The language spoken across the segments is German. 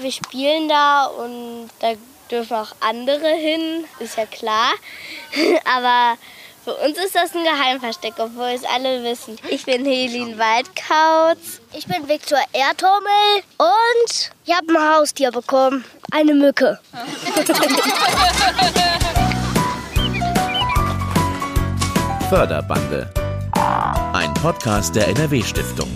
Wir spielen da und da dürfen auch andere hin, ist ja klar. Aber für uns ist das ein Geheimversteck, obwohl es alle wissen. Ich bin Helin Waldkauz. Ich bin Viktor Erdhummel und ich habe ein Haustier bekommen. Eine Mücke. Förderbande. Ein Podcast der NRW-Stiftung.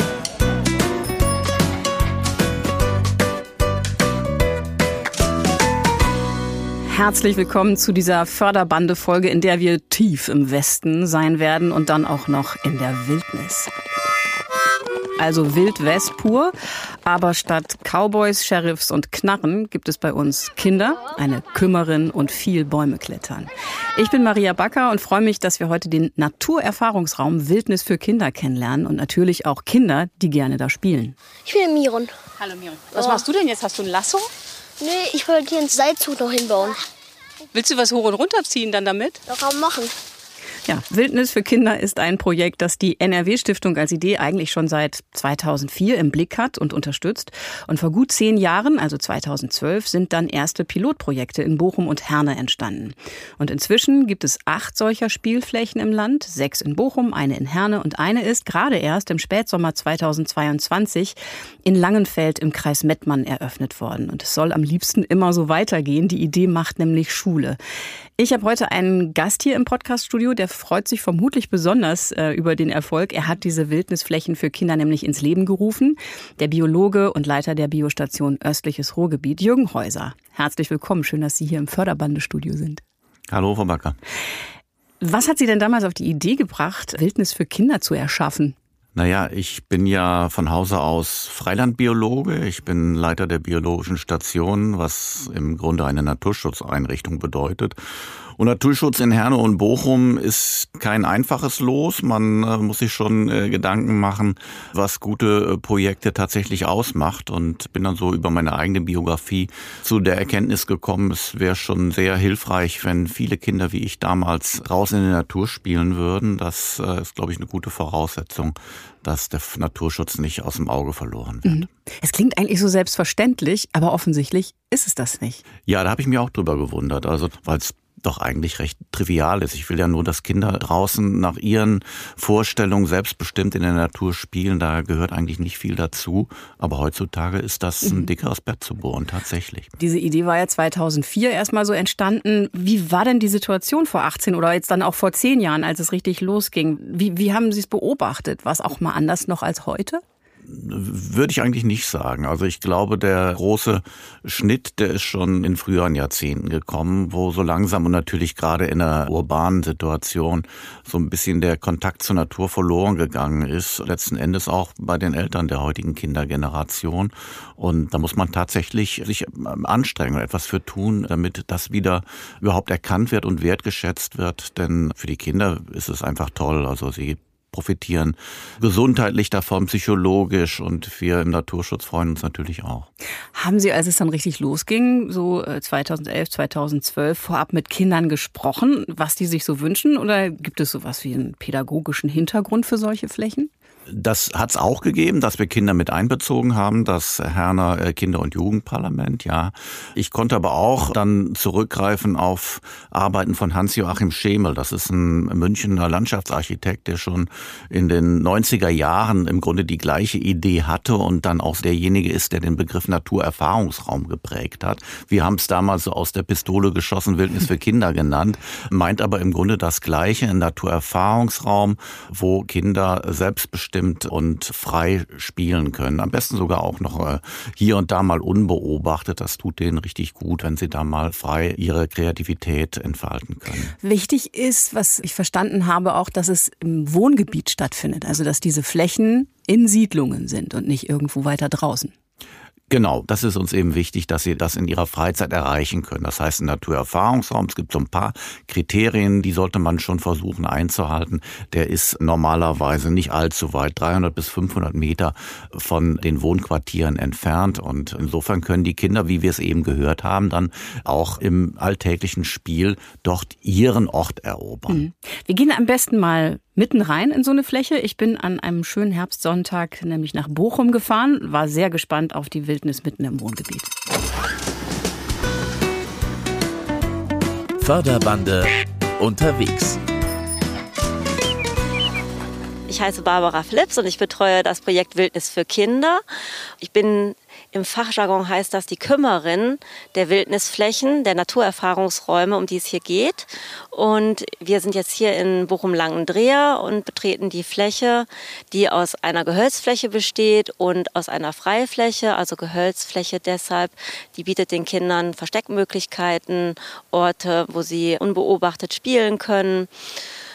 Herzlich willkommen zu dieser Förderbande-Folge, in der wir tief im Westen sein werden und dann auch noch in der Wildnis. Also Wildwest pur, aber statt Cowboys, Sheriffs und Knarren gibt es bei uns Kinder, eine Kümmerin und viel Bäume klettern. Ich bin Maria Backer und freue mich, dass wir heute den Naturerfahrungsraum Wildnis für Kinder kennenlernen und natürlich auch Kinder, die gerne da spielen. Ich bin Miron. Hallo Miron. Was machst du denn jetzt? Hast du ein Lasso? Nee, ich wollte hier einen Seilzug noch hinbauen. Willst du was hoch und runter ziehen dann damit? Das kann man machen. Ja, Wildnis für Kinder ist ein Projekt, das die NRW-Stiftung als Idee eigentlich schon seit 2004 im Blick hat und unterstützt. Und vor gut zehn Jahren, also 2012, sind dann erste Pilotprojekte in Bochum und Herne entstanden. Und inzwischen gibt es acht solcher Spielflächen im Land, sechs in Bochum, eine in Herne und eine ist gerade erst im Spätsommer 2022 in Langenfeld im Kreis Mettmann eröffnet worden. Und es soll am liebsten immer so weitergehen. Die Idee macht nämlich Schule. Ich habe heute einen Gast hier im Podcaststudio, der freut sich vermutlich besonders äh, über den Erfolg. Er hat diese Wildnisflächen für Kinder nämlich ins Leben gerufen. Der Biologe und Leiter der Biostation Östliches Ruhrgebiet, Jürgen Häuser. Herzlich willkommen. Schön, dass Sie hier im Förderbandestudio sind. Hallo, Frau Backer. Was hat Sie denn damals auf die Idee gebracht, Wildnis für Kinder zu erschaffen? Naja, ich bin ja von Hause aus Freilandbiologe. Ich bin Leiter der biologischen Station, was im Grunde eine Naturschutzeinrichtung bedeutet. Und Naturschutz in Herne und Bochum ist kein einfaches Los. Man äh, muss sich schon äh, Gedanken machen, was gute äh, Projekte tatsächlich ausmacht. Und bin dann so über meine eigene Biografie zu der Erkenntnis gekommen, es wäre schon sehr hilfreich, wenn viele Kinder wie ich damals raus in die Natur spielen würden. Das ist, glaube ich, eine gute Voraussetzung, dass der Naturschutz nicht aus dem Auge verloren wird. Mhm. Es klingt eigentlich so selbstverständlich, aber offensichtlich ist es das nicht. Ja, da habe ich mir auch drüber gewundert. Also, weil es doch eigentlich recht trivial ist. Ich will ja nur, dass Kinder draußen nach ihren Vorstellungen selbstbestimmt in der Natur spielen. Da gehört eigentlich nicht viel dazu. Aber heutzutage ist das ein mhm. dickeres Bett zu bohren, tatsächlich. Diese Idee war ja 2004 erstmal so entstanden. Wie war denn die Situation vor 18 oder jetzt dann auch vor 10 Jahren, als es richtig losging? Wie, wie haben Sie es beobachtet? War es auch mal anders noch als heute? Würde ich eigentlich nicht sagen. Also ich glaube, der große Schnitt, der ist schon in früheren Jahrzehnten gekommen, wo so langsam und natürlich gerade in einer urbanen Situation so ein bisschen der Kontakt zur Natur verloren gegangen ist. Letzten Endes auch bei den Eltern der heutigen Kindergeneration. Und da muss man tatsächlich sich anstrengen und etwas für tun, damit das wieder überhaupt erkannt wird und wertgeschätzt wird. Denn für die Kinder ist es einfach toll. Also sie profitieren gesundheitlich davon, psychologisch und wir im Naturschutz freuen uns natürlich auch. Haben Sie, als es dann richtig losging, so 2011, äh, 2012, vorab mit Kindern gesprochen, was die sich so wünschen oder gibt es sowas wie einen pädagogischen Hintergrund für solche Flächen? Das hat es auch gegeben, dass wir Kinder mit einbezogen haben, das Herner äh, Kinder- und Jugendparlament, ja. Ich konnte aber auch dann zurückgreifen auf Arbeiten von Hans-Joachim Schemel. Das ist ein Münchener Landschaftsarchitekt, der schon in den 90er Jahren im Grunde die gleiche Idee hatte und dann auch derjenige ist, der den Begriff Naturerfahrungsraum geprägt hat. Wir haben es damals so aus der Pistole geschossen, Wildnis für Kinder genannt, meint aber im Grunde das Gleiche, ein Naturerfahrungsraum, wo Kinder selbstbestimmt selbstbestimmt und frei spielen können. Am besten sogar auch noch äh, hier und da mal unbeobachtet. Das tut denen richtig gut, wenn sie da mal frei ihre Kreativität entfalten können. Wichtig ist, was ich verstanden habe, auch, dass es im Wohngebiet stattfindet. Also, dass diese Flächen in Siedlungen sind und nicht irgendwo weiter draußen. Genau, das ist uns eben wichtig, dass sie das in ihrer Freizeit erreichen können. Das heißt, ein Naturerfahrungsraum, es gibt so ein paar Kriterien, die sollte man schon versuchen einzuhalten. Der ist normalerweise nicht allzu weit, 300 bis 500 Meter von den Wohnquartieren entfernt. Und insofern können die Kinder, wie wir es eben gehört haben, dann auch im alltäglichen Spiel dort ihren Ort erobern. Mhm. Wir gehen am besten mal mitten rein in so eine Fläche. Ich bin an einem schönen Herbstsonntag nämlich nach Bochum gefahren, war sehr gespannt auf die Wildnis mitten im Wohngebiet. Förderbande unterwegs. Ich heiße Barbara Flips und ich betreue das Projekt Wildnis für Kinder. Ich bin im Fachjargon heißt das die Kümmerin der Wildnisflächen, der Naturerfahrungsräume, um die es hier geht. Und wir sind jetzt hier in Bochum-Langendreher und betreten die Fläche, die aus einer Gehölzfläche besteht und aus einer Freifläche, also Gehölzfläche deshalb. Die bietet den Kindern Versteckmöglichkeiten, Orte, wo sie unbeobachtet spielen können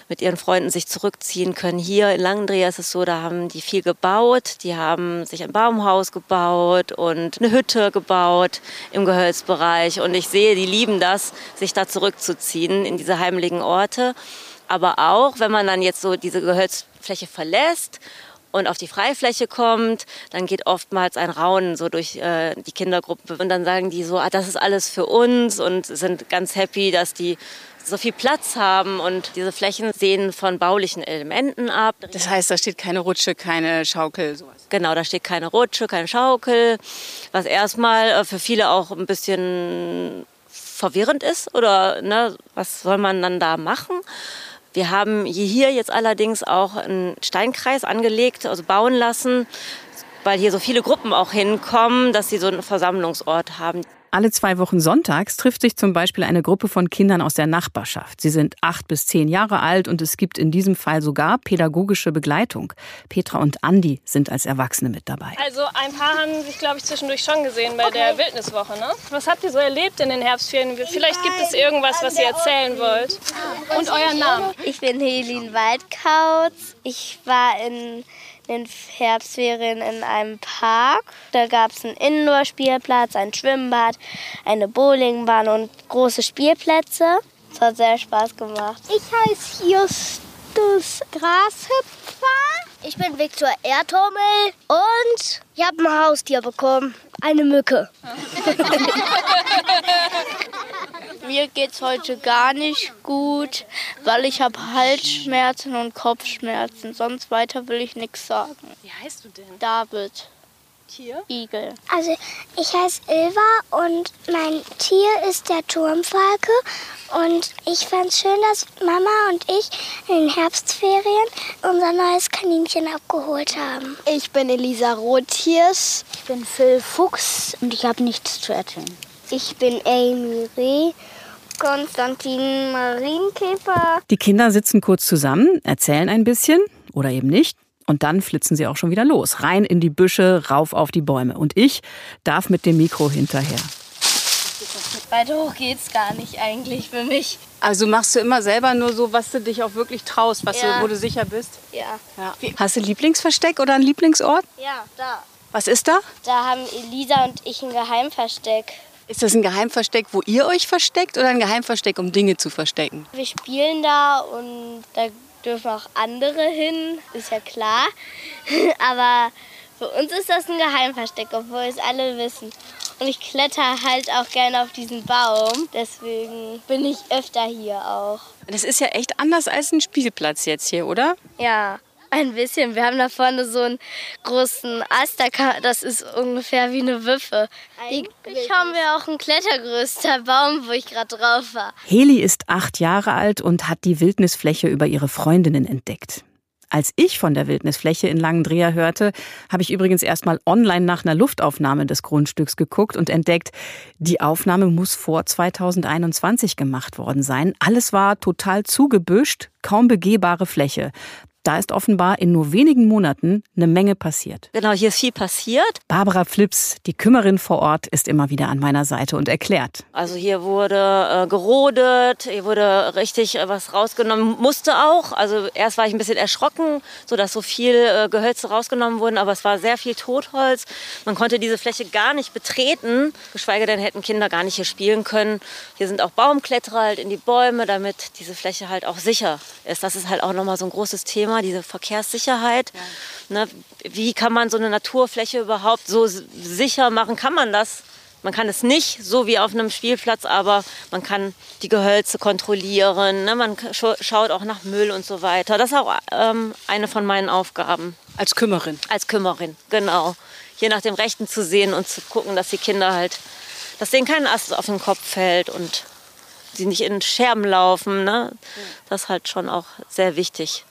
mit ihren Freunden sich zurückziehen können. Hier in Langendreher ist es so, da haben die viel gebaut. Die haben sich ein Baumhaus gebaut und eine Hütte gebaut im Gehölzbereich. Und ich sehe, die lieben das, sich da zurückzuziehen in diese heimlichen Orte. Aber auch, wenn man dann jetzt so diese Gehölzfläche verlässt und auf die Freifläche kommt, dann geht oftmals ein Raunen so durch äh, die Kindergruppe und dann sagen die so, ah, das ist alles für uns und sind ganz happy, dass die so viel Platz haben und diese Flächen sehen von baulichen Elementen ab. Das heißt, da steht keine Rutsche, keine Schaukel, sowas. Genau, da steht keine Rutsche, keine Schaukel, was erstmal äh, für viele auch ein bisschen verwirrend ist oder ne, was soll man dann da machen? Wir haben hier jetzt allerdings auch einen Steinkreis angelegt, also bauen lassen, weil hier so viele Gruppen auch hinkommen, dass sie so einen Versammlungsort haben. Alle zwei Wochen sonntags trifft sich zum Beispiel eine Gruppe von Kindern aus der Nachbarschaft. Sie sind acht bis zehn Jahre alt und es gibt in diesem Fall sogar pädagogische Begleitung. Petra und Andi sind als Erwachsene mit dabei. Also ein paar haben sich, glaube ich, zwischendurch schon gesehen bei okay. der Wildniswoche. Ne? Was habt ihr so erlebt in den Herbstferien? Vielleicht gibt es irgendwas, was ihr erzählen wollt. Und euren Namen. Ich bin Helin Waldkautz. Ich war in den Herbstferien in einem Park. Da gab es einen Indoor-Spielplatz, ein Schwimmbad, eine Bowlingbahn und große Spielplätze. Es hat sehr Spaß gemacht. Ich heiße Justus Grashüpfer. Ich bin Viktor Erdhummel und ich habe ein Haustier bekommen. Eine Mücke. Mir geht's heute gar nicht gut, weil ich habe Halsschmerzen und Kopfschmerzen. Sonst weiter will ich nichts sagen. Wie heißt du denn? David. Tier? Igel. Also ich heiße Ilva und mein Tier ist der Turmfalke. Und ich fand es schön, dass Mama und ich in den Herbstferien unser neues Kaninchen abgeholt haben. Ich bin Elisa Rothiers. Ich bin Phil Fuchs und ich habe nichts zu erzählen. Ich bin Amy Reh. Konstantin Marienkäfer. Die Kinder sitzen kurz zusammen, erzählen ein bisschen oder eben nicht. Und dann flitzen sie auch schon wieder los. Rein in die Büsche, rauf auf die Bäume. Und ich darf mit dem Mikro hinterher. Weiter hoch geht's gar nicht eigentlich für mich. Also machst du immer selber nur so, was du dich auch wirklich traust, was Ja. du, wo du sicher bist? Ja. Ja. Hast du ein Lieblingsversteck oder einen Lieblingsort? Ja, da. Was ist da? Da haben Elisa und ich ein Geheimversteck. Ist das ein Geheimversteck, wo ihr euch versteckt oder ein Geheimversteck, um Dinge zu verstecken? Wir spielen da und da dürfen auch andere hin, ist ja klar. Aber für uns ist das ein Geheimversteck, obwohl es alle wissen. Und ich kletter halt auch gerne auf diesen Baum, deswegen bin ich öfter hier auch. Das ist ja echt anders als ein Spielplatz jetzt hier, oder? Ja, ein bisschen. Wir haben da vorne so einen großen Ast, da kann- das ist ungefähr wie eine Wiffe. Eigentlich haben wir auch einen klettergrößter Baum, wo ich gerade drauf war. Heli ist acht Jahre alt und hat die Wildnisfläche über ihre Freundinnen entdeckt. Als ich von der Wildnisfläche in Langendreher hörte, habe ich übrigens erstmal online nach einer Luftaufnahme des Grundstücks geguckt und entdeckt, die Aufnahme muss vor 2021 gemacht worden sein. Alles war total zugebüscht, kaum begehbare Fläche. Da ist offenbar in nur wenigen Monaten eine Menge passiert. Genau, hier ist viel passiert. Barbara Flips, die Kümmerin vor Ort, ist immer wieder an meiner Seite und erklärt. Also hier wurde äh, gerodet, hier wurde richtig äh, was rausgenommen, musste auch. Also erst war ich ein bisschen erschrocken, so dass so viel äh, Gehölze rausgenommen wurden, aber es war sehr viel Totholz. Man konnte diese Fläche gar nicht betreten, geschweige denn hätten Kinder gar nicht hier spielen können. Hier sind auch Baumkletterer halt in die Bäume, damit diese Fläche halt auch sicher ist. Das ist halt auch nochmal so ein großes Thema, diese Verkehrssicherheit. Ne, wie kann man so eine Naturfläche überhaupt so sicher machen? Kann man das? man kann es nicht so wie auf einem Spielplatz, aber man kann die Gehölze kontrollieren. Ne? Man schaut auch nach Müll und so weiter. Das ist auch ähm, eine von meinen Aufgaben. Als Kümmerin? Als Kümmerin, genau. Hier nach dem Rechten zu sehen und zu gucken, dass die Kinder halt, dass denen kein Ast auf den Kopf fällt und sie nicht in Scherben laufen. Ne? Das ist halt schon auch sehr wichtig.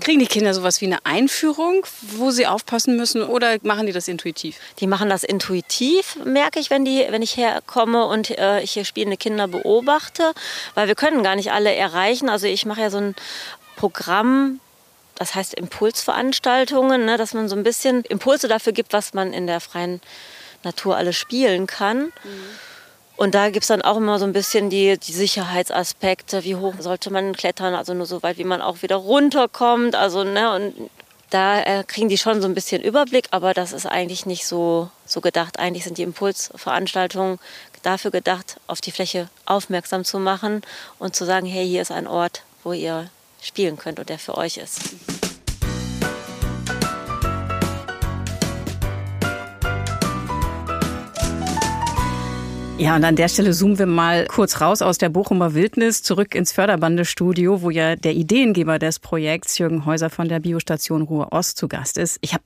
Kriegen die Kinder sowas wie eine Einführung, wo sie aufpassen müssen oder machen die das intuitiv? Die machen das intuitiv, merke ich, wenn, die, wenn ich herkomme und äh, ich hier spielende Kinder beobachte, weil wir können gar nicht alle erreichen. Also ich mache ja so ein Programm, das heißt Impulsveranstaltungen, ne, dass man so ein bisschen Impulse dafür gibt, was man in der freien Natur alles spielen kann. Mhm. Und da gibt es dann auch immer so ein bisschen die, die Sicherheitsaspekte, wie hoch sollte man klettern, also nur so weit, wie man auch wieder runterkommt. Also, ne, und da äh, kriegen die schon so ein bisschen Überblick, aber das ist eigentlich nicht so, so gedacht. Eigentlich sind die Impulsveranstaltungen dafür gedacht, auf die Fläche aufmerksam zu machen und zu sagen, hey, hier ist ein Ort, wo ihr spielen könnt und der für euch ist. Ja, und an der Stelle zoomen wir mal kurz raus aus der Bochumer Wildnis zurück ins Förderbandestudio, wo ja der Ideengeber des Projekts Jürgen Häuser von der Biostation Ruhr Ost zu Gast ist. Ich habe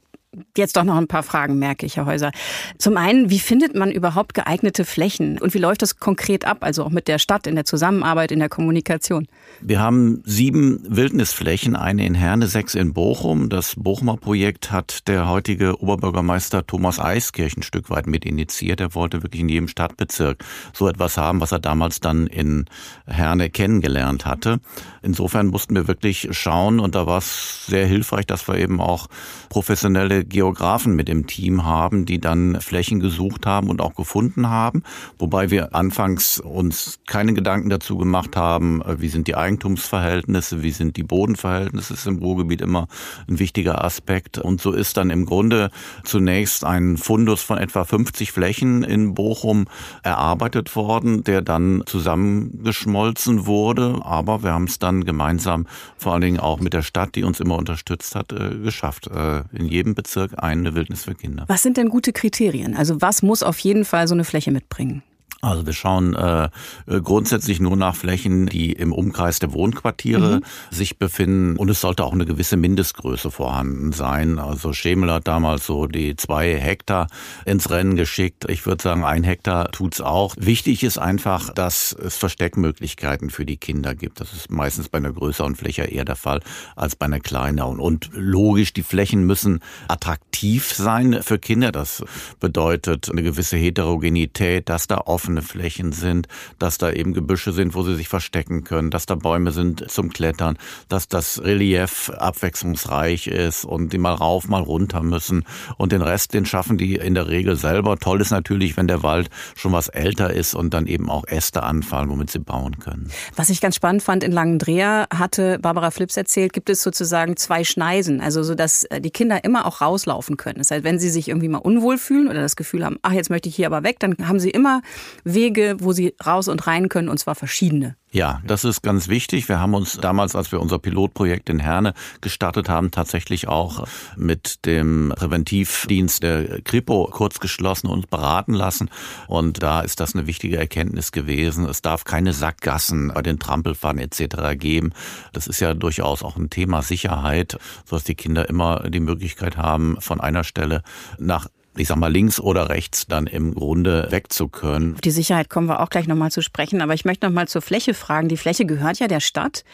Jetzt doch noch ein paar Fragen, merke ich, Herr Häuser. Zum einen, wie findet man überhaupt geeignete Flächen und wie läuft das konkret ab, also auch mit der Stadt in der Zusammenarbeit, in der Kommunikation? Wir haben sieben Wildnisflächen, eine in Herne, sechs in Bochum. Das Bochumer Projekt hat der heutige Oberbürgermeister Thomas Eiskirch ein Stück weit mit initiiert. Er wollte wirklich in jedem Stadtbezirk so etwas haben, was er damals dann in Herne kennengelernt hatte. Insofern mussten wir wirklich schauen und da war es sehr hilfreich, dass wir eben auch professionelle Geografen mit im Team haben, die dann Flächen gesucht haben und auch gefunden haben. Wobei wir anfangs uns keine Gedanken dazu gemacht haben, äh, wie sind die Eigentumsverhältnisse, wie sind die Bodenverhältnisse, ist im Ruhrgebiet immer ein wichtiger Aspekt. Und so ist dann im Grunde zunächst ein Fundus von etwa 50 Flächen in Bochum erarbeitet worden, der dann zusammengeschmolzen wurde. Aber wir haben es dann gemeinsam, vor allen Dingen auch mit der Stadt, die uns immer unterstützt hat, äh, geschafft. Äh, in jedem Bezirk Bezirk eine Wildnis für Kinder. Was sind denn gute Kriterien? Also was muss auf jeden Fall so eine Fläche mitbringen? Also wir schauen äh, äh, grundsätzlich nur nach Flächen, die im Umkreis der Wohnquartiere mhm. sich befinden und es sollte auch eine gewisse Mindestgröße vorhanden sein. Also Schemel hat damals so die zwei Hektar ins Rennen geschickt. Ich würde sagen, ein Hektar tut's auch. Wichtig ist einfach, dass es Versteckmöglichkeiten für die Kinder gibt. Das ist meistens bei einer größeren Fläche eher der Fall als bei einer kleineren. Und logisch, die Flächen müssen attraktiv sein für Kinder. Das bedeutet eine gewisse Heterogenität, dass da offen offene Flächen sind, dass da eben Gebüsche sind, wo sie sich verstecken können, dass da Bäume sind zum Klettern, dass das Relief abwechslungsreich ist und die mal rauf, mal runter müssen. Und den Rest, den schaffen die in der Regel selber. Toll ist natürlich, wenn der Wald schon was älter ist und dann eben auch Äste anfallen, womit sie bauen können. Was ich ganz spannend fand, in Langendreher hatte Barbara Flips erzählt, gibt es sozusagen zwei Schneisen, also so, dass äh, die Kinder immer auch rauslaufen können. Das heißt, wenn sie sich irgendwie mal unwohl fühlen oder das Gefühl haben, ach, jetzt möchte ich hier aber weg, dann haben sie immer Wege, wo sie raus und rein können, und zwar verschiedene. Ja, das ist ganz wichtig. Wir haben uns damals, als wir unser Pilotprojekt in Herne gestartet haben, tatsächlich auch mit dem Präventivdienst der Kripo kurz geschlossen und beraten lassen. Und da ist das eine wichtige Erkenntnis gewesen. Es darf keine Sackgassen bei den Trampelfahren etc. geben. Das ist ja durchaus auch ein Thema Sicherheit, sodass die Kinder immer die Möglichkeit haben, von einer Stelle nach ich sag mal, links oder rechts dann im Grunde wegzukönnen. Auf die Sicherheit kommen wir auch gleich nochmal zu sprechen. Aber ich möchte nochmal zur Fläche fragen. Die Fläche gehört ja der Stadt.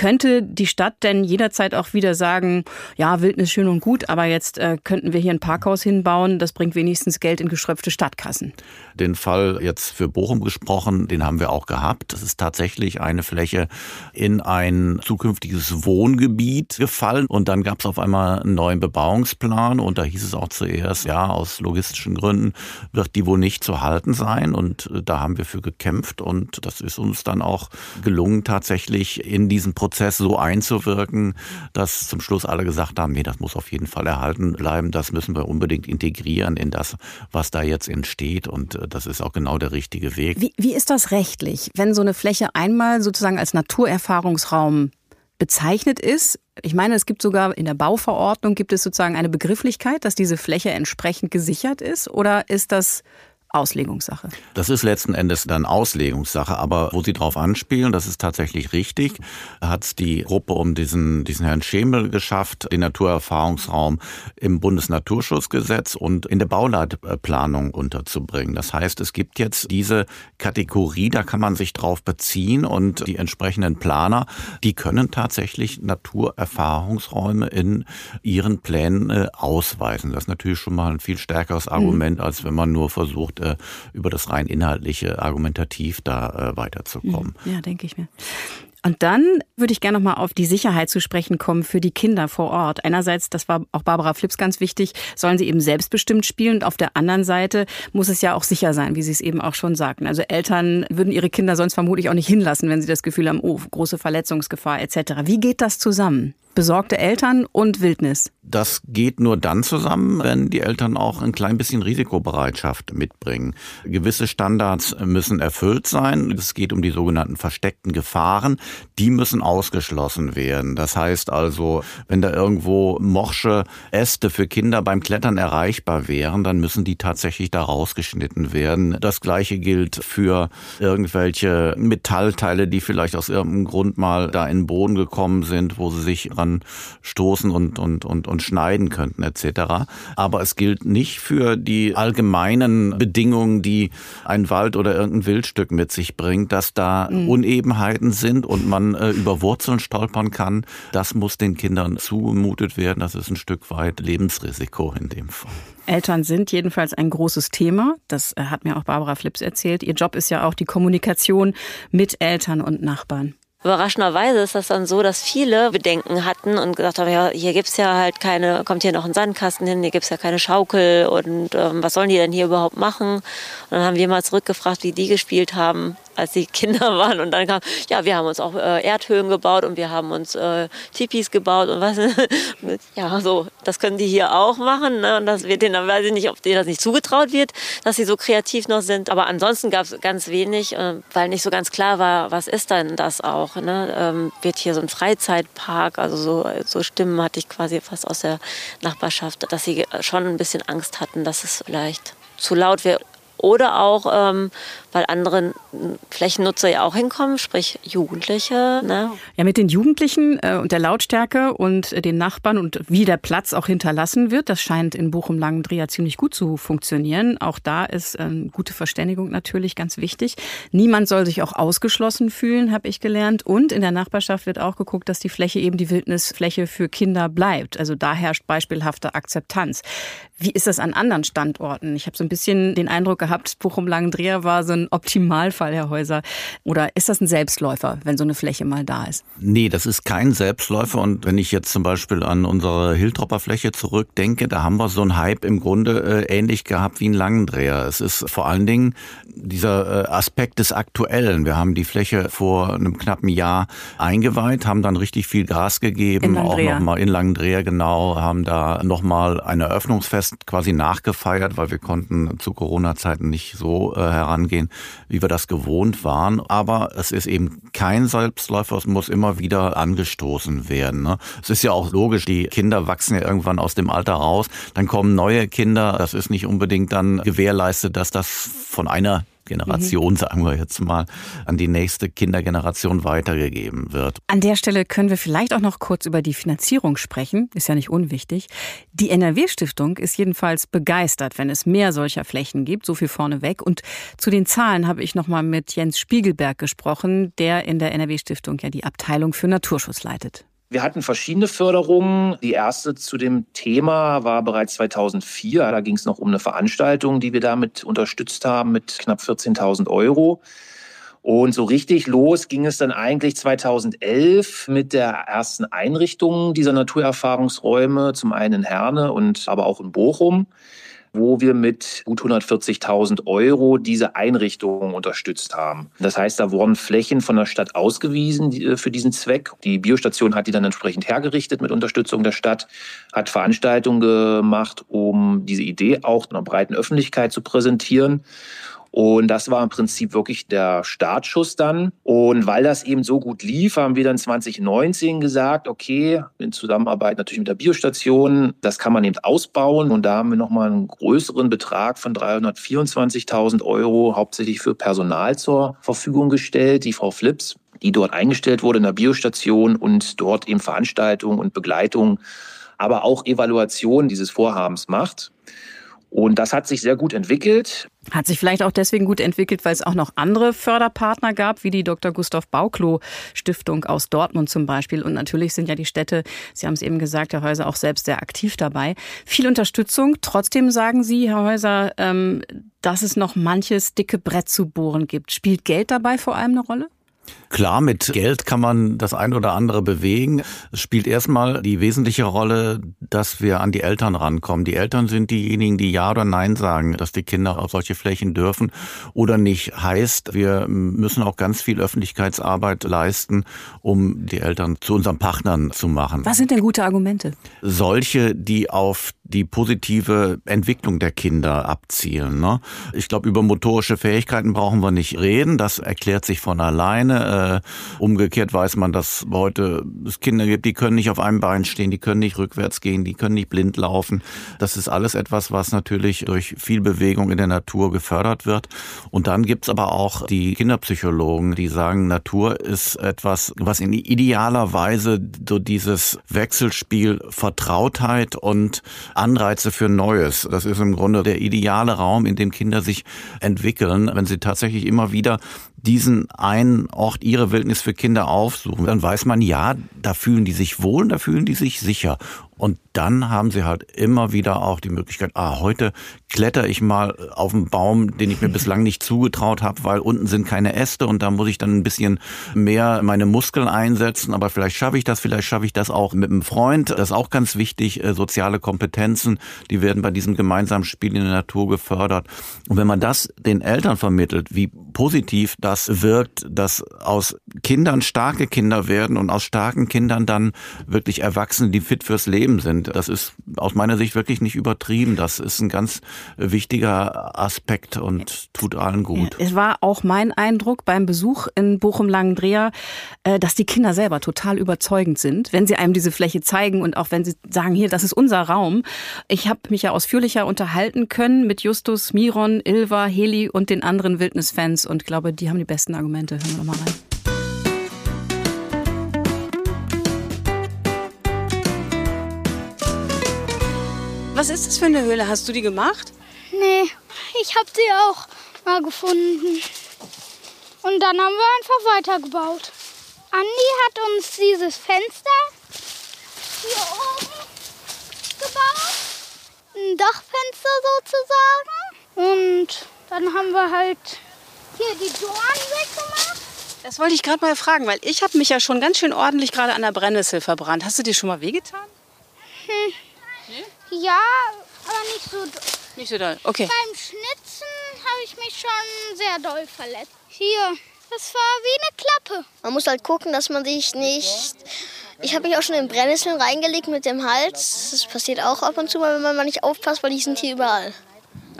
Könnte die Stadt denn jederzeit auch wieder sagen, ja, Wildnis schön und gut, aber jetzt äh, könnten wir hier ein Parkhaus hinbauen, das bringt wenigstens Geld in geschröpfte Stadtkassen? Den Fall jetzt für Bochum gesprochen, den haben wir auch gehabt. Das ist tatsächlich eine Fläche in ein zukünftiges Wohngebiet gefallen und dann gab es auf einmal einen neuen Bebauungsplan und da hieß es auch zuerst, ja, aus logistischen Gründen wird die wohl nicht zu halten sein und äh, da haben wir für gekämpft und das ist uns dann auch gelungen, tatsächlich in diesen Prozess so einzuwirken, dass zum Schluss alle gesagt haben, nee, das muss auf jeden Fall erhalten bleiben, das müssen wir unbedingt integrieren in das, was da jetzt entsteht und äh, das ist auch genau der richtige Weg. Wie, wie ist das rechtlich, wenn so eine Fläche einmal sozusagen als Naturerfahrungsraum bezeichnet ist. Ich meine, es gibt sogar in der Bauverordnung gibt es sozusagen eine Begrifflichkeit, dass diese Fläche entsprechend gesichert ist oder ist das Auslegungssache. Das ist letzten Endes dann Auslegungssache, aber wo Sie drauf anspielen, das ist tatsächlich richtig, hat die Gruppe um diesen, diesen Herrn Schemel geschafft, den Naturerfahrungsraum im Bundesnaturschutzgesetz und in der Bauleitplanung unterzubringen. Das heißt, es gibt jetzt diese Kategorie, da kann man sich drauf beziehen und die entsprechenden Planer, die können tatsächlich Naturerfahrungsräume in ihren Plänen äh, ausweisen. Das ist natürlich schon mal ein viel stärkeres mhm. Argument, als wenn man nur versucht, äh, über das rein inhaltliche argumentativ da äh, weiterzukommen. Mhm. Ja, denke ich mir. Und dann würde ich gerne noch mal auf die Sicherheit zu sprechen kommen für die Kinder vor Ort. Einerseits, das war auch Barbara Flips ganz wichtig, sollen sie eben selbstbestimmt spielen. Und auf der anderen Seite muss es ja auch sicher sein, wie Sie es eben auch schon sagten. Also Eltern würden ihre Kinder sonst vermutlich auch nicht hinlassen, wenn sie das Gefühl haben, oh, große Verletzungsgefahr etc. Wie geht das zusammen? Besorgte Eltern und Wildnis. Das geht nur dann zusammen, wenn die Eltern auch ein klein bisschen Risikobereitschaft mitbringen. Gewisse Standards müssen erfüllt sein. Es geht um die sogenannten versteckten Gefahren. Die müssen ausgeschlossen werden. Das heißt also, wenn da irgendwo morsche Äste für Kinder beim Klettern erreichbar wären, dann müssen die tatsächlich da rausgeschnitten werden. Das gleiche gilt für irgendwelche Metallteile, die vielleicht aus irgendeinem Grund mal da in den Boden gekommen sind, wo sie sich dran stoßen und, und, und, und schneiden könnten etc. Aber es gilt nicht für die allgemeinen Bedingungen, die ein Wald oder irgendein Wildstück mit sich bringt, dass da mhm. Unebenheiten sind und man äh, über Wurzeln stolpern kann. Das muss den Kindern zugemutet werden. Das ist ein Stück weit Lebensrisiko in dem Fall. Eltern sind jedenfalls ein großes Thema. Das äh, hat mir auch Barbara Flips erzählt. Ihr Job ist ja auch die Kommunikation mit Eltern und Nachbarn. Überraschenderweise ist das dann so, dass viele Bedenken hatten und gesagt haben, ja, hier gibt's ja halt keine, kommt hier noch ein Sandkasten hin, hier gibt's ja keine Schaukel und ähm, was sollen die denn hier überhaupt machen? Und dann haben wir mal zurückgefragt, wie die gespielt haben als sie Kinder waren. Und dann kam, ja, wir haben uns auch äh, Erdhöhlen gebaut und wir haben uns äh, Tipis gebaut und was. ja, so, das können die hier auch machen. Ne? Und das wird denen, weiß ich nicht, ob denen das nicht zugetraut wird, dass sie so kreativ noch sind. Aber ansonsten gab es ganz wenig, äh, weil nicht so ganz klar war, was ist denn das auch? Ne? Ähm, wird hier so ein Freizeitpark? Also so, so Stimmen hatte ich quasi fast aus der Nachbarschaft, dass sie schon ein bisschen Angst hatten, dass es vielleicht zu laut wird oder auch, ähm, weil andere Flächennutzer ja auch hinkommen, sprich Jugendliche. Ne? Ja, mit den Jugendlichen äh, und der Lautstärke und äh, den Nachbarn und wie der Platz auch hinterlassen wird, das scheint in Bochum-Langendreher ziemlich gut zu funktionieren. Auch da ist äh, gute Verständigung natürlich ganz wichtig. Niemand soll sich auch ausgeschlossen fühlen, habe ich gelernt. Und in der Nachbarschaft wird auch geguckt, dass die Fläche eben die Wildnisfläche für Kinder bleibt. Also da herrscht beispielhafte Akzeptanz. Wie ist das an anderen Standorten? Ich habe so ein bisschen den Eindruck gehabt, Bochum-Langendreher war so ein Optimalfall, Herr Häuser. Oder ist das ein Selbstläufer, wenn so eine Fläche mal da ist? Nee, das ist kein Selbstläufer. Und wenn ich jetzt zum Beispiel an unsere Hildropper Fläche zurückdenke, da haben wir so einen Hype im Grunde äh, ähnlich gehabt wie ein Langendreher. Es ist vor allen Dingen dieser äh, Aspekt des Aktuellen. Wir haben die Fläche vor einem knappen Jahr eingeweiht, haben dann richtig viel Gas gegeben, auch nochmal in Langendreher genau, haben da nochmal ein Eröffnungsfest quasi nachgefeiert, weil wir konnten zu Corona-Zeiten nicht so äh, herangehen, wie wir das gewohnt waren. Aber es ist eben kein Selbstläufer, es muss immer wieder angestoßen werden. Ne? Es ist ja auch logisch, die Kinder wachsen ja irgendwann aus dem Alter raus, dann kommen neue Kinder. Das ist nicht unbedingt dann gewährleistet, dass das von einer Generation, mhm. sagen wir jetzt mal, an die nächste Kindergeneration weitergegeben wird. An der Stelle können wir vielleicht auch noch kurz über die Finanzierung sprechen. Ist ja nicht unwichtig. Die NRW-Stiftung ist jedenfalls begeistert, wenn es mehr solcher Flächen gibt, so viel vorneweg. Und zu den Zahlen habe ich noch mal mit Jens Spiegelberg gesprochen, der in der NRW-Stiftung ja die Abteilung für Naturschutz leitet. Wir hatten verschiedene Förderungen. Die erste zu dem Thema war bereits 2004. Da ging es noch um eine Veranstaltung, die wir damit unterstützt haben mit knapp 14.000 Euro. Und so richtig los ging es dann eigentlich 2011 mit der ersten Einrichtung dieser Naturerfahrungsräume, zum einen in Herne und aber auch in Bochum wo wir mit gut 140.000 Euro diese Einrichtungen unterstützt haben. Das heißt, da wurden Flächen von der Stadt ausgewiesen äh, für diesen Zweck. Die Biostation hat die dann entsprechend hergerichtet mit Unterstützung der Stadt, hat Veranstaltungen gemacht, um diese Idee auch einer breiten Öffentlichkeit zu präsentieren. Und das war im Prinzip wirklich der Startschuss dann. Und weil das eben so gut lief, haben wir dann 2019 gesagt, okay, in Zusammenarbeit natürlich mit der Biostation, das kann man eben ausbauen. Und da haben wir nochmal einen größeren Betrag von 324.000 Euro hauptsächlich für Personal zur Verfügung gestellt. Die Frau Flips, die dort eingestellt wurde in der Biostation und dort eben Veranstaltungen und Begleitung, aber auch Evaluation dieses Vorhabens macht. Und das hat sich sehr gut entwickelt. Hat sich vielleicht auch deswegen gut entwickelt, weil es auch noch andere Förderpartner gab, wie die Dr. Gustav Bauklo Stiftung aus Dortmund zum Beispiel. Und natürlich sind ja die Städte, Sie haben es eben gesagt, Herr Häuser, auch selbst sehr aktiv dabei. Viel Unterstützung. Trotzdem sagen Sie, Herr Häuser, ähm, dass es noch manches dicke Brett zu bohren gibt. Spielt Geld dabei vor allem eine Rolle? Klar, mit Geld kann man das ein oder andere bewegen. Es spielt erstmal die wesentliche Rolle, dass wir an die Eltern rankommen. Die Eltern sind diejenigen, die Ja oder Nein sagen, dass die Kinder auf solche Flächen dürfen oder nicht. Heißt, wir müssen auch ganz viel Öffentlichkeitsarbeit leisten, um die Eltern zu unseren Partnern zu machen. Was sind denn gute Argumente? Solche, die auf die positive Entwicklung der Kinder abzielen. Ne? Ich glaube, über motorische Fähigkeiten brauchen wir nicht reden. Das erklärt sich von alleine. Äh, umgekehrt weiß man, dass heute es Kinder gibt, die können nicht auf einem Bein stehen, die können nicht rückwärts gehen, die können nicht blind laufen. Das ist alles etwas, was natürlich durch viel Bewegung in der Natur gefördert wird. Und dann gibt's aber auch die Kinderpsychologen, die sagen, Natur ist etwas, was in idealer Weise so dieses Wechselspiel Vertrautheit und Anreize für Neues. Das ist im Grunde der ideale Raum, in dem Kinder sich entwickeln, wenn sie tatsächlich immer wieder diesen einen Ort ihre Wildnis für Kinder aufsuchen, dann weiß man, ja, da fühlen die sich wohl, da fühlen die sich sicher. Und dann haben sie halt immer wieder auch die Möglichkeit, ah, heute kletter ich mal auf einen Baum, den ich mir bislang nicht zugetraut habe, weil unten sind keine Äste und da muss ich dann ein bisschen mehr meine Muskeln einsetzen. Aber vielleicht schaffe ich das, vielleicht schaffe ich das auch mit einem Freund. Das ist auch ganz wichtig. Äh, soziale Kompetenzen, die werden bei diesem gemeinsamen Spiel in der Natur gefördert. Und wenn man das den Eltern vermittelt, wie positiv das wirkt, dass aus Kindern starke Kinder werden und aus starken Kindern dann wirklich Erwachsene, die fit fürs Leben sind. Das ist aus meiner Sicht wirklich nicht übertrieben. Das ist ein ganz wichtiger Aspekt und tut allen gut. Es war auch mein Eindruck beim Besuch in Bochum-Langendreher, äh, dass die Kinder selber total überzeugend sind, wenn sie einem diese Fläche zeigen und auch wenn sie sagen, hier, das ist unser Raum. Ich habe mich ja ausführlicher unterhalten können mit Justus, Miron, Ilva, Heli und den anderen Wildnisfans und glaube, die haben die besten Argumente. Hören wir doch mal rein. Was ist das für eine Höhle? Hast du die gemacht? Nee, ich habe sie auch mal gefunden. Und dann haben wir einfach weitergebaut. Andi hat uns dieses Fenster hier oben gebaut. Ein Dachfenster sozusagen. Und dann haben wir halt hier die Dornen weggemacht. Das wollte ich gerade mal fragen, weil ich habe mich ja schon ganz schön ordentlich gerade an der Brennnessel verbrannt. Hast du dir schon mal wehgetan? Hm. Ja, aber nicht so doll. Nicht so doll, okay. Beim Schnitzen habe ich mich schon sehr doll verletzt. Hier, das war wie eine Klappe. Man muss halt gucken, dass man sich nicht... Ich habe mich auch schon in Brennnesseln reingelegt mit dem Hals. Das passiert auch ab und zu mal, wenn man mal nicht aufpasst, weil die sind hier überall.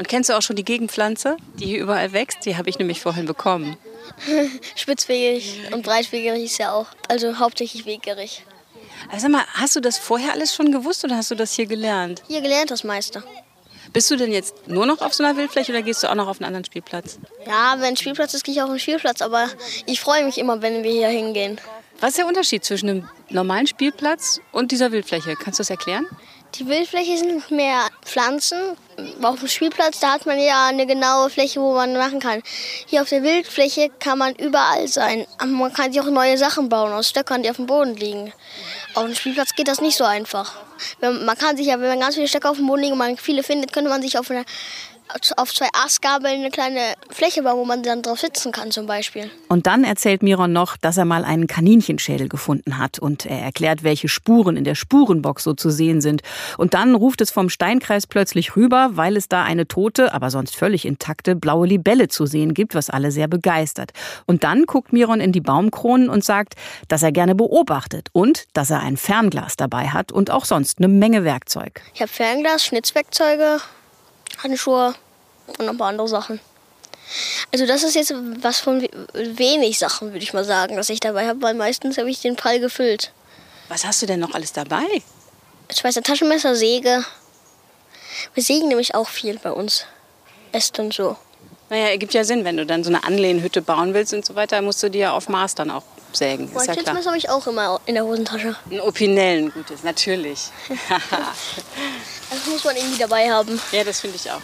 Und kennst du auch schon die Gegenpflanze, die hier überall wächst? Die habe ich nämlich vorhin bekommen. Spitzwegerig und breitwegerig ist ja auch. Also hauptsächlich wegerig. Also sag mal, hast du das vorher alles schon gewusst oder hast du das hier gelernt? Hier gelernt, das meiste. Bist du denn jetzt nur noch auf so einer Wildfläche oder gehst du auch noch auf einen anderen Spielplatz? Ja, wenn ein Spielplatz ist, gehe ich auf einen Spielplatz, aber ich freue mich immer, wenn wir hier hingehen. Was ist der Unterschied zwischen einem normalen Spielplatz und dieser Wildfläche? Kannst du das erklären? Die Wildfläche sind mehr Pflanzen. Auf dem Spielplatz, da hat man ja eine genaue Fläche, wo man machen kann. Hier auf der Wildfläche kann man überall sein. Man kann sich auch neue Sachen bauen aus Stöckern, die auf dem Boden liegen. Auf dem Spielplatz geht das nicht so einfach. Man kann sich ja, wenn man ganz viele Stöcke auf dem Boden liegen und man viele findet, könnte man sich auf eine auf zwei Astgabeln eine kleine Fläche bauen, wo man dann drauf sitzen kann zum Beispiel. Und dann erzählt Miron noch, dass er mal einen Kaninchenschädel gefunden hat und er erklärt, welche Spuren in der Spurenbox so zu sehen sind. Und dann ruft es vom Steinkreis plötzlich rüber, weil es da eine tote, aber sonst völlig intakte blaue Libelle zu sehen gibt, was alle sehr begeistert. Und dann guckt Miron in die Baumkronen und sagt, dass er gerne beobachtet und dass er ein Fernglas dabei hat und auch sonst eine Menge Werkzeug. Ich habe Fernglas, Schnitzwerkzeuge, Handschuhe und noch ein paar andere Sachen. Also das ist jetzt was von wenig Sachen, würde ich mal sagen, dass ich dabei habe, weil meistens habe ich den Prall gefüllt. Was hast du denn noch alles dabei? Schweizer Taschenmesser, Säge. Wir sägen nämlich auch viel bei uns. Äste und so. Naja, ergibt ja Sinn, wenn du dann so eine Anlehnhütte bauen willst und so weiter, musst du dir ja auf Maß dann auch sägen. Ist ja klar. habe ich auch immer in der Hosentasche. Ein Opinellen, gutes, natürlich. das muss man irgendwie dabei haben. Ja, das finde ich auch.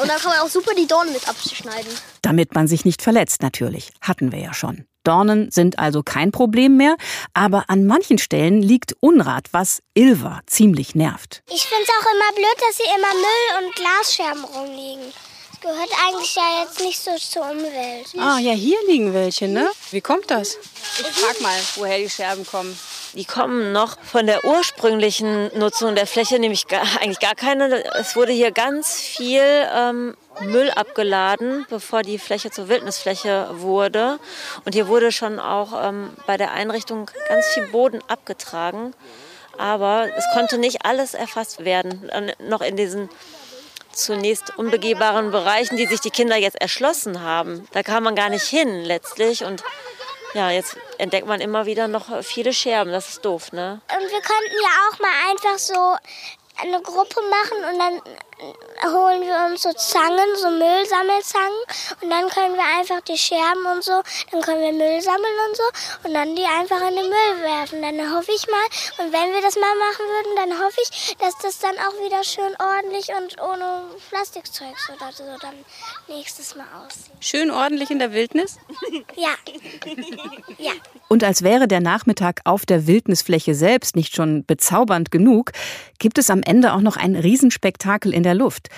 Und dann kann man auch super die Dornen mit abschneiden. Damit man sich nicht verletzt, natürlich. Hatten wir ja schon. Dornen sind also kein Problem mehr, aber an manchen Stellen liegt Unrat, was Ilva ziemlich nervt. Ich finde es auch immer blöd, dass hier immer Müll und Glasscherben rumliegen. Das gehört eigentlich ja jetzt nicht so zur Umwelt. Ah, ja, hier liegen welche, ne? Wie kommt das? Ich frag mal, woher die Scherben kommen. Die kommen noch von der ursprünglichen Nutzung der Fläche, nämlich gar, eigentlich gar keine. Es wurde hier ganz viel ähm, Müll abgeladen, bevor die Fläche zur Wildnisfläche wurde. Und hier wurde schon auch ähm, bei der Einrichtung ganz viel Boden abgetragen. Aber es konnte nicht alles erfasst werden. Noch in diesen zunächst unbegehbaren Bereichen, die sich die Kinder jetzt erschlossen haben. Da kam man gar nicht hin letztlich. Und ja, jetzt entdeckt man immer wieder noch viele Scherben. Das ist doof, ne? Und wir könnten ja auch mal einfach so eine Gruppe machen und dann holen wir uns so Zangen, so Müllsammelzangen und dann können wir einfach die Scherben und so, dann können wir Müll sammeln und so und dann die einfach in den Müll werfen. Dann hoffe ich mal, und wenn wir das mal machen würden, dann hoffe ich, dass das dann auch wieder schön ordentlich und ohne Plastikzeugs oder so dann nächstes Mal aussieht. Schön ordentlich in der Wildnis? ja. ja. Und als wäre der Nachmittag auf der Wildnisfläche selbst nicht schon bezaubernd genug, gibt es am Ende auch noch ein Riesenspektakel in der Luft.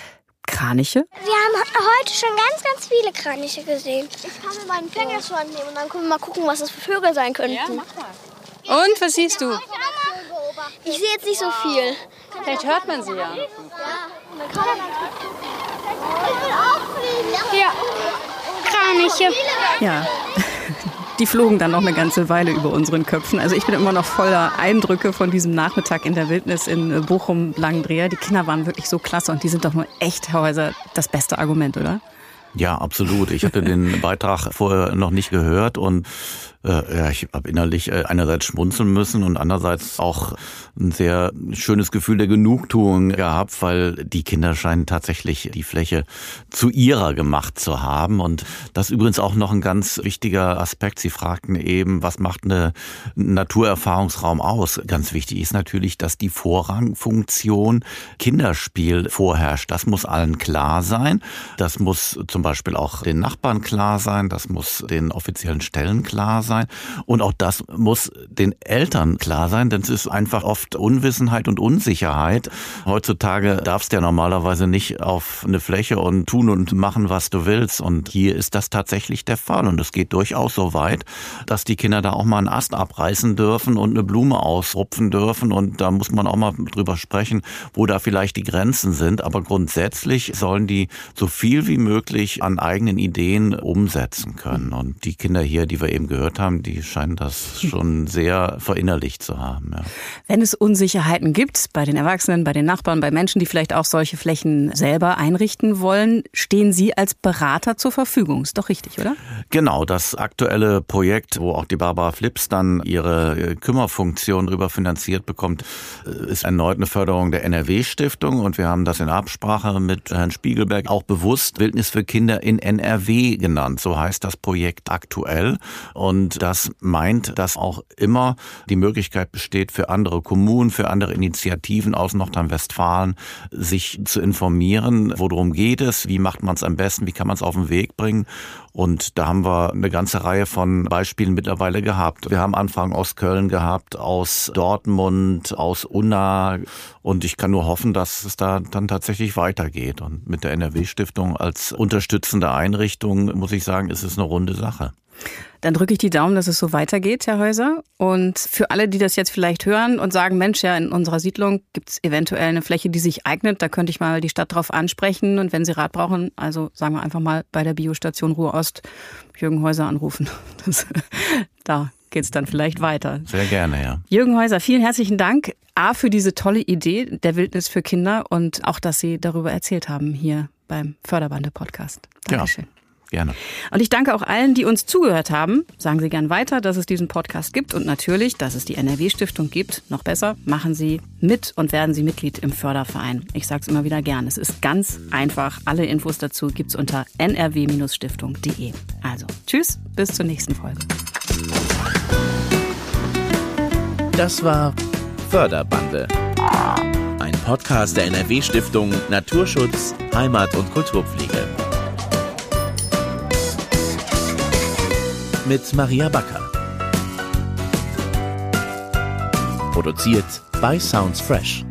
Kraniche? Wir haben heute schon ganz, ganz viele Kraniche gesehen. Ich kann mir meinen Finger schon nehmen und dann können wir mal gucken, was das für Vögel sein könnten. Ja, mach mal. Und, was siehst du? Ich sehe jetzt nicht so viel. Vielleicht hört man sie ja. Ja, ja. Kraniche. Ja, die flogen dann noch eine ganze Weile über unseren Köpfen. Also ich bin immer noch voller Eindrücke von diesem Nachmittag in der Wildnis in Bochum-Langendreher. Die Kinder waren wirklich so klasse und die sind doch nur echt, Häuser, das beste Argument, oder? Ja, absolut. Ich hatte den Beitrag vorher noch nicht gehört und äh, ja, ich habe innerlich äh, einerseits schmunzeln müssen und andererseits auch ein sehr schönes Gefühl der Genugtuung gehabt, weil die Kinder scheinen tatsächlich die Fläche zu ihrer gemacht zu haben. Und das ist übrigens auch noch ein ganz wichtiger Aspekt. Sie fragten eben, was macht eine Naturerfahrungsraum aus? Ganz wichtig ist natürlich, dass die Vorrangfunktion Kinderspiel vorherrscht. Das muss allen klar sein. Das muss zum Beispiel auch den Nachbarn klar sein. Das muss den offiziellen Stellen klar sein sein. Und auch das muss den Eltern klar sein, denn es ist einfach oft Unwissenheit und Unsicherheit. Heutzutage darfst du ja normalerweise nicht auf eine Fläche und tun und machen, was du willst. Und hier ist das tatsächlich der Fall. Und es geht durchaus so weit, dass die Kinder da auch mal einen Ast abreißen dürfen und eine Blume ausrupfen dürfen. Und da muss man auch mal drüber sprechen, wo da vielleicht die Grenzen sind. Aber grundsätzlich sollen die so viel wie möglich an eigenen Ideen umsetzen können. Und die Kinder hier, die wir eben gehört haben, die scheinen das schon sehr verinnerlicht zu haben. Ja. Wenn es Unsicherheiten gibt bei den Erwachsenen, bei den Nachbarn, bei Menschen, die vielleicht auch solche Flächen selber einrichten wollen, stehen Sie als Berater zur Verfügung. Ist doch richtig, oder? Genau, das aktuelle Projekt, wo auch die Barbara Flips dann ihre Kümmerfunktion drüber finanziert bekommt, ist erneut eine Förderung der NRW-Stiftung und wir haben das in Absprache mit Herrn Spiegelberg auch bewusst Wildnis für Kinder in NRW genannt. So heißt das Projekt aktuell. Und und das meint, dass auch immer die Möglichkeit besteht für andere Kommunen, für andere Initiativen aus Nordrhein-Westfalen, sich zu informieren, worum geht es, wie macht man es am besten, wie kann man es auf den Weg bringen. Und da haben wir eine ganze Reihe von Beispielen mittlerweile gehabt. Wir haben Anfragen aus Köln gehabt, aus Dortmund, aus Unna. Und ich kann nur hoffen, dass es da dann tatsächlich weitergeht. Und mit der NRW-Stiftung als unterstützende Einrichtung, muss ich sagen, ist es eine runde Sache. Dann drücke ich die Daumen, dass es so weitergeht, Herr Häuser. Und für alle, die das jetzt vielleicht hören und sagen, Mensch, ja, in unserer Siedlung gibt es eventuell eine Fläche, die sich eignet, da könnte ich mal die Stadt drauf ansprechen. Und wenn Sie Rat brauchen, also sagen wir einfach mal bei der Biostation Ruhr-Ost Jürgen Häuser anrufen. Das, da geht es dann vielleicht weiter. Sehr gerne, ja. Jürgen Häuser, vielen herzlichen Dank. A, für diese tolle Idee der Wildnis für Kinder und auch, dass Sie darüber erzählt haben hier beim Förderbande-Podcast. Dankeschön. Ja. Gerne. Und ich danke auch allen, die uns zugehört haben. Sagen Sie gern weiter, dass es diesen Podcast gibt und natürlich, dass es die NRW-Stiftung gibt. Noch besser, machen Sie mit und werden Sie Mitglied im Förderverein. Ich sage es immer wieder gern. Es ist ganz einfach. Alle Infos dazu gibt es unter nrw-stiftung.de. Also, tschüss, bis zur nächsten Folge. Das war Förderbande. Ein Podcast der NRW-Stiftung Naturschutz, Heimat und Kulturpflege. Mit Maria Backer. Produziert bei Sounds Fresh.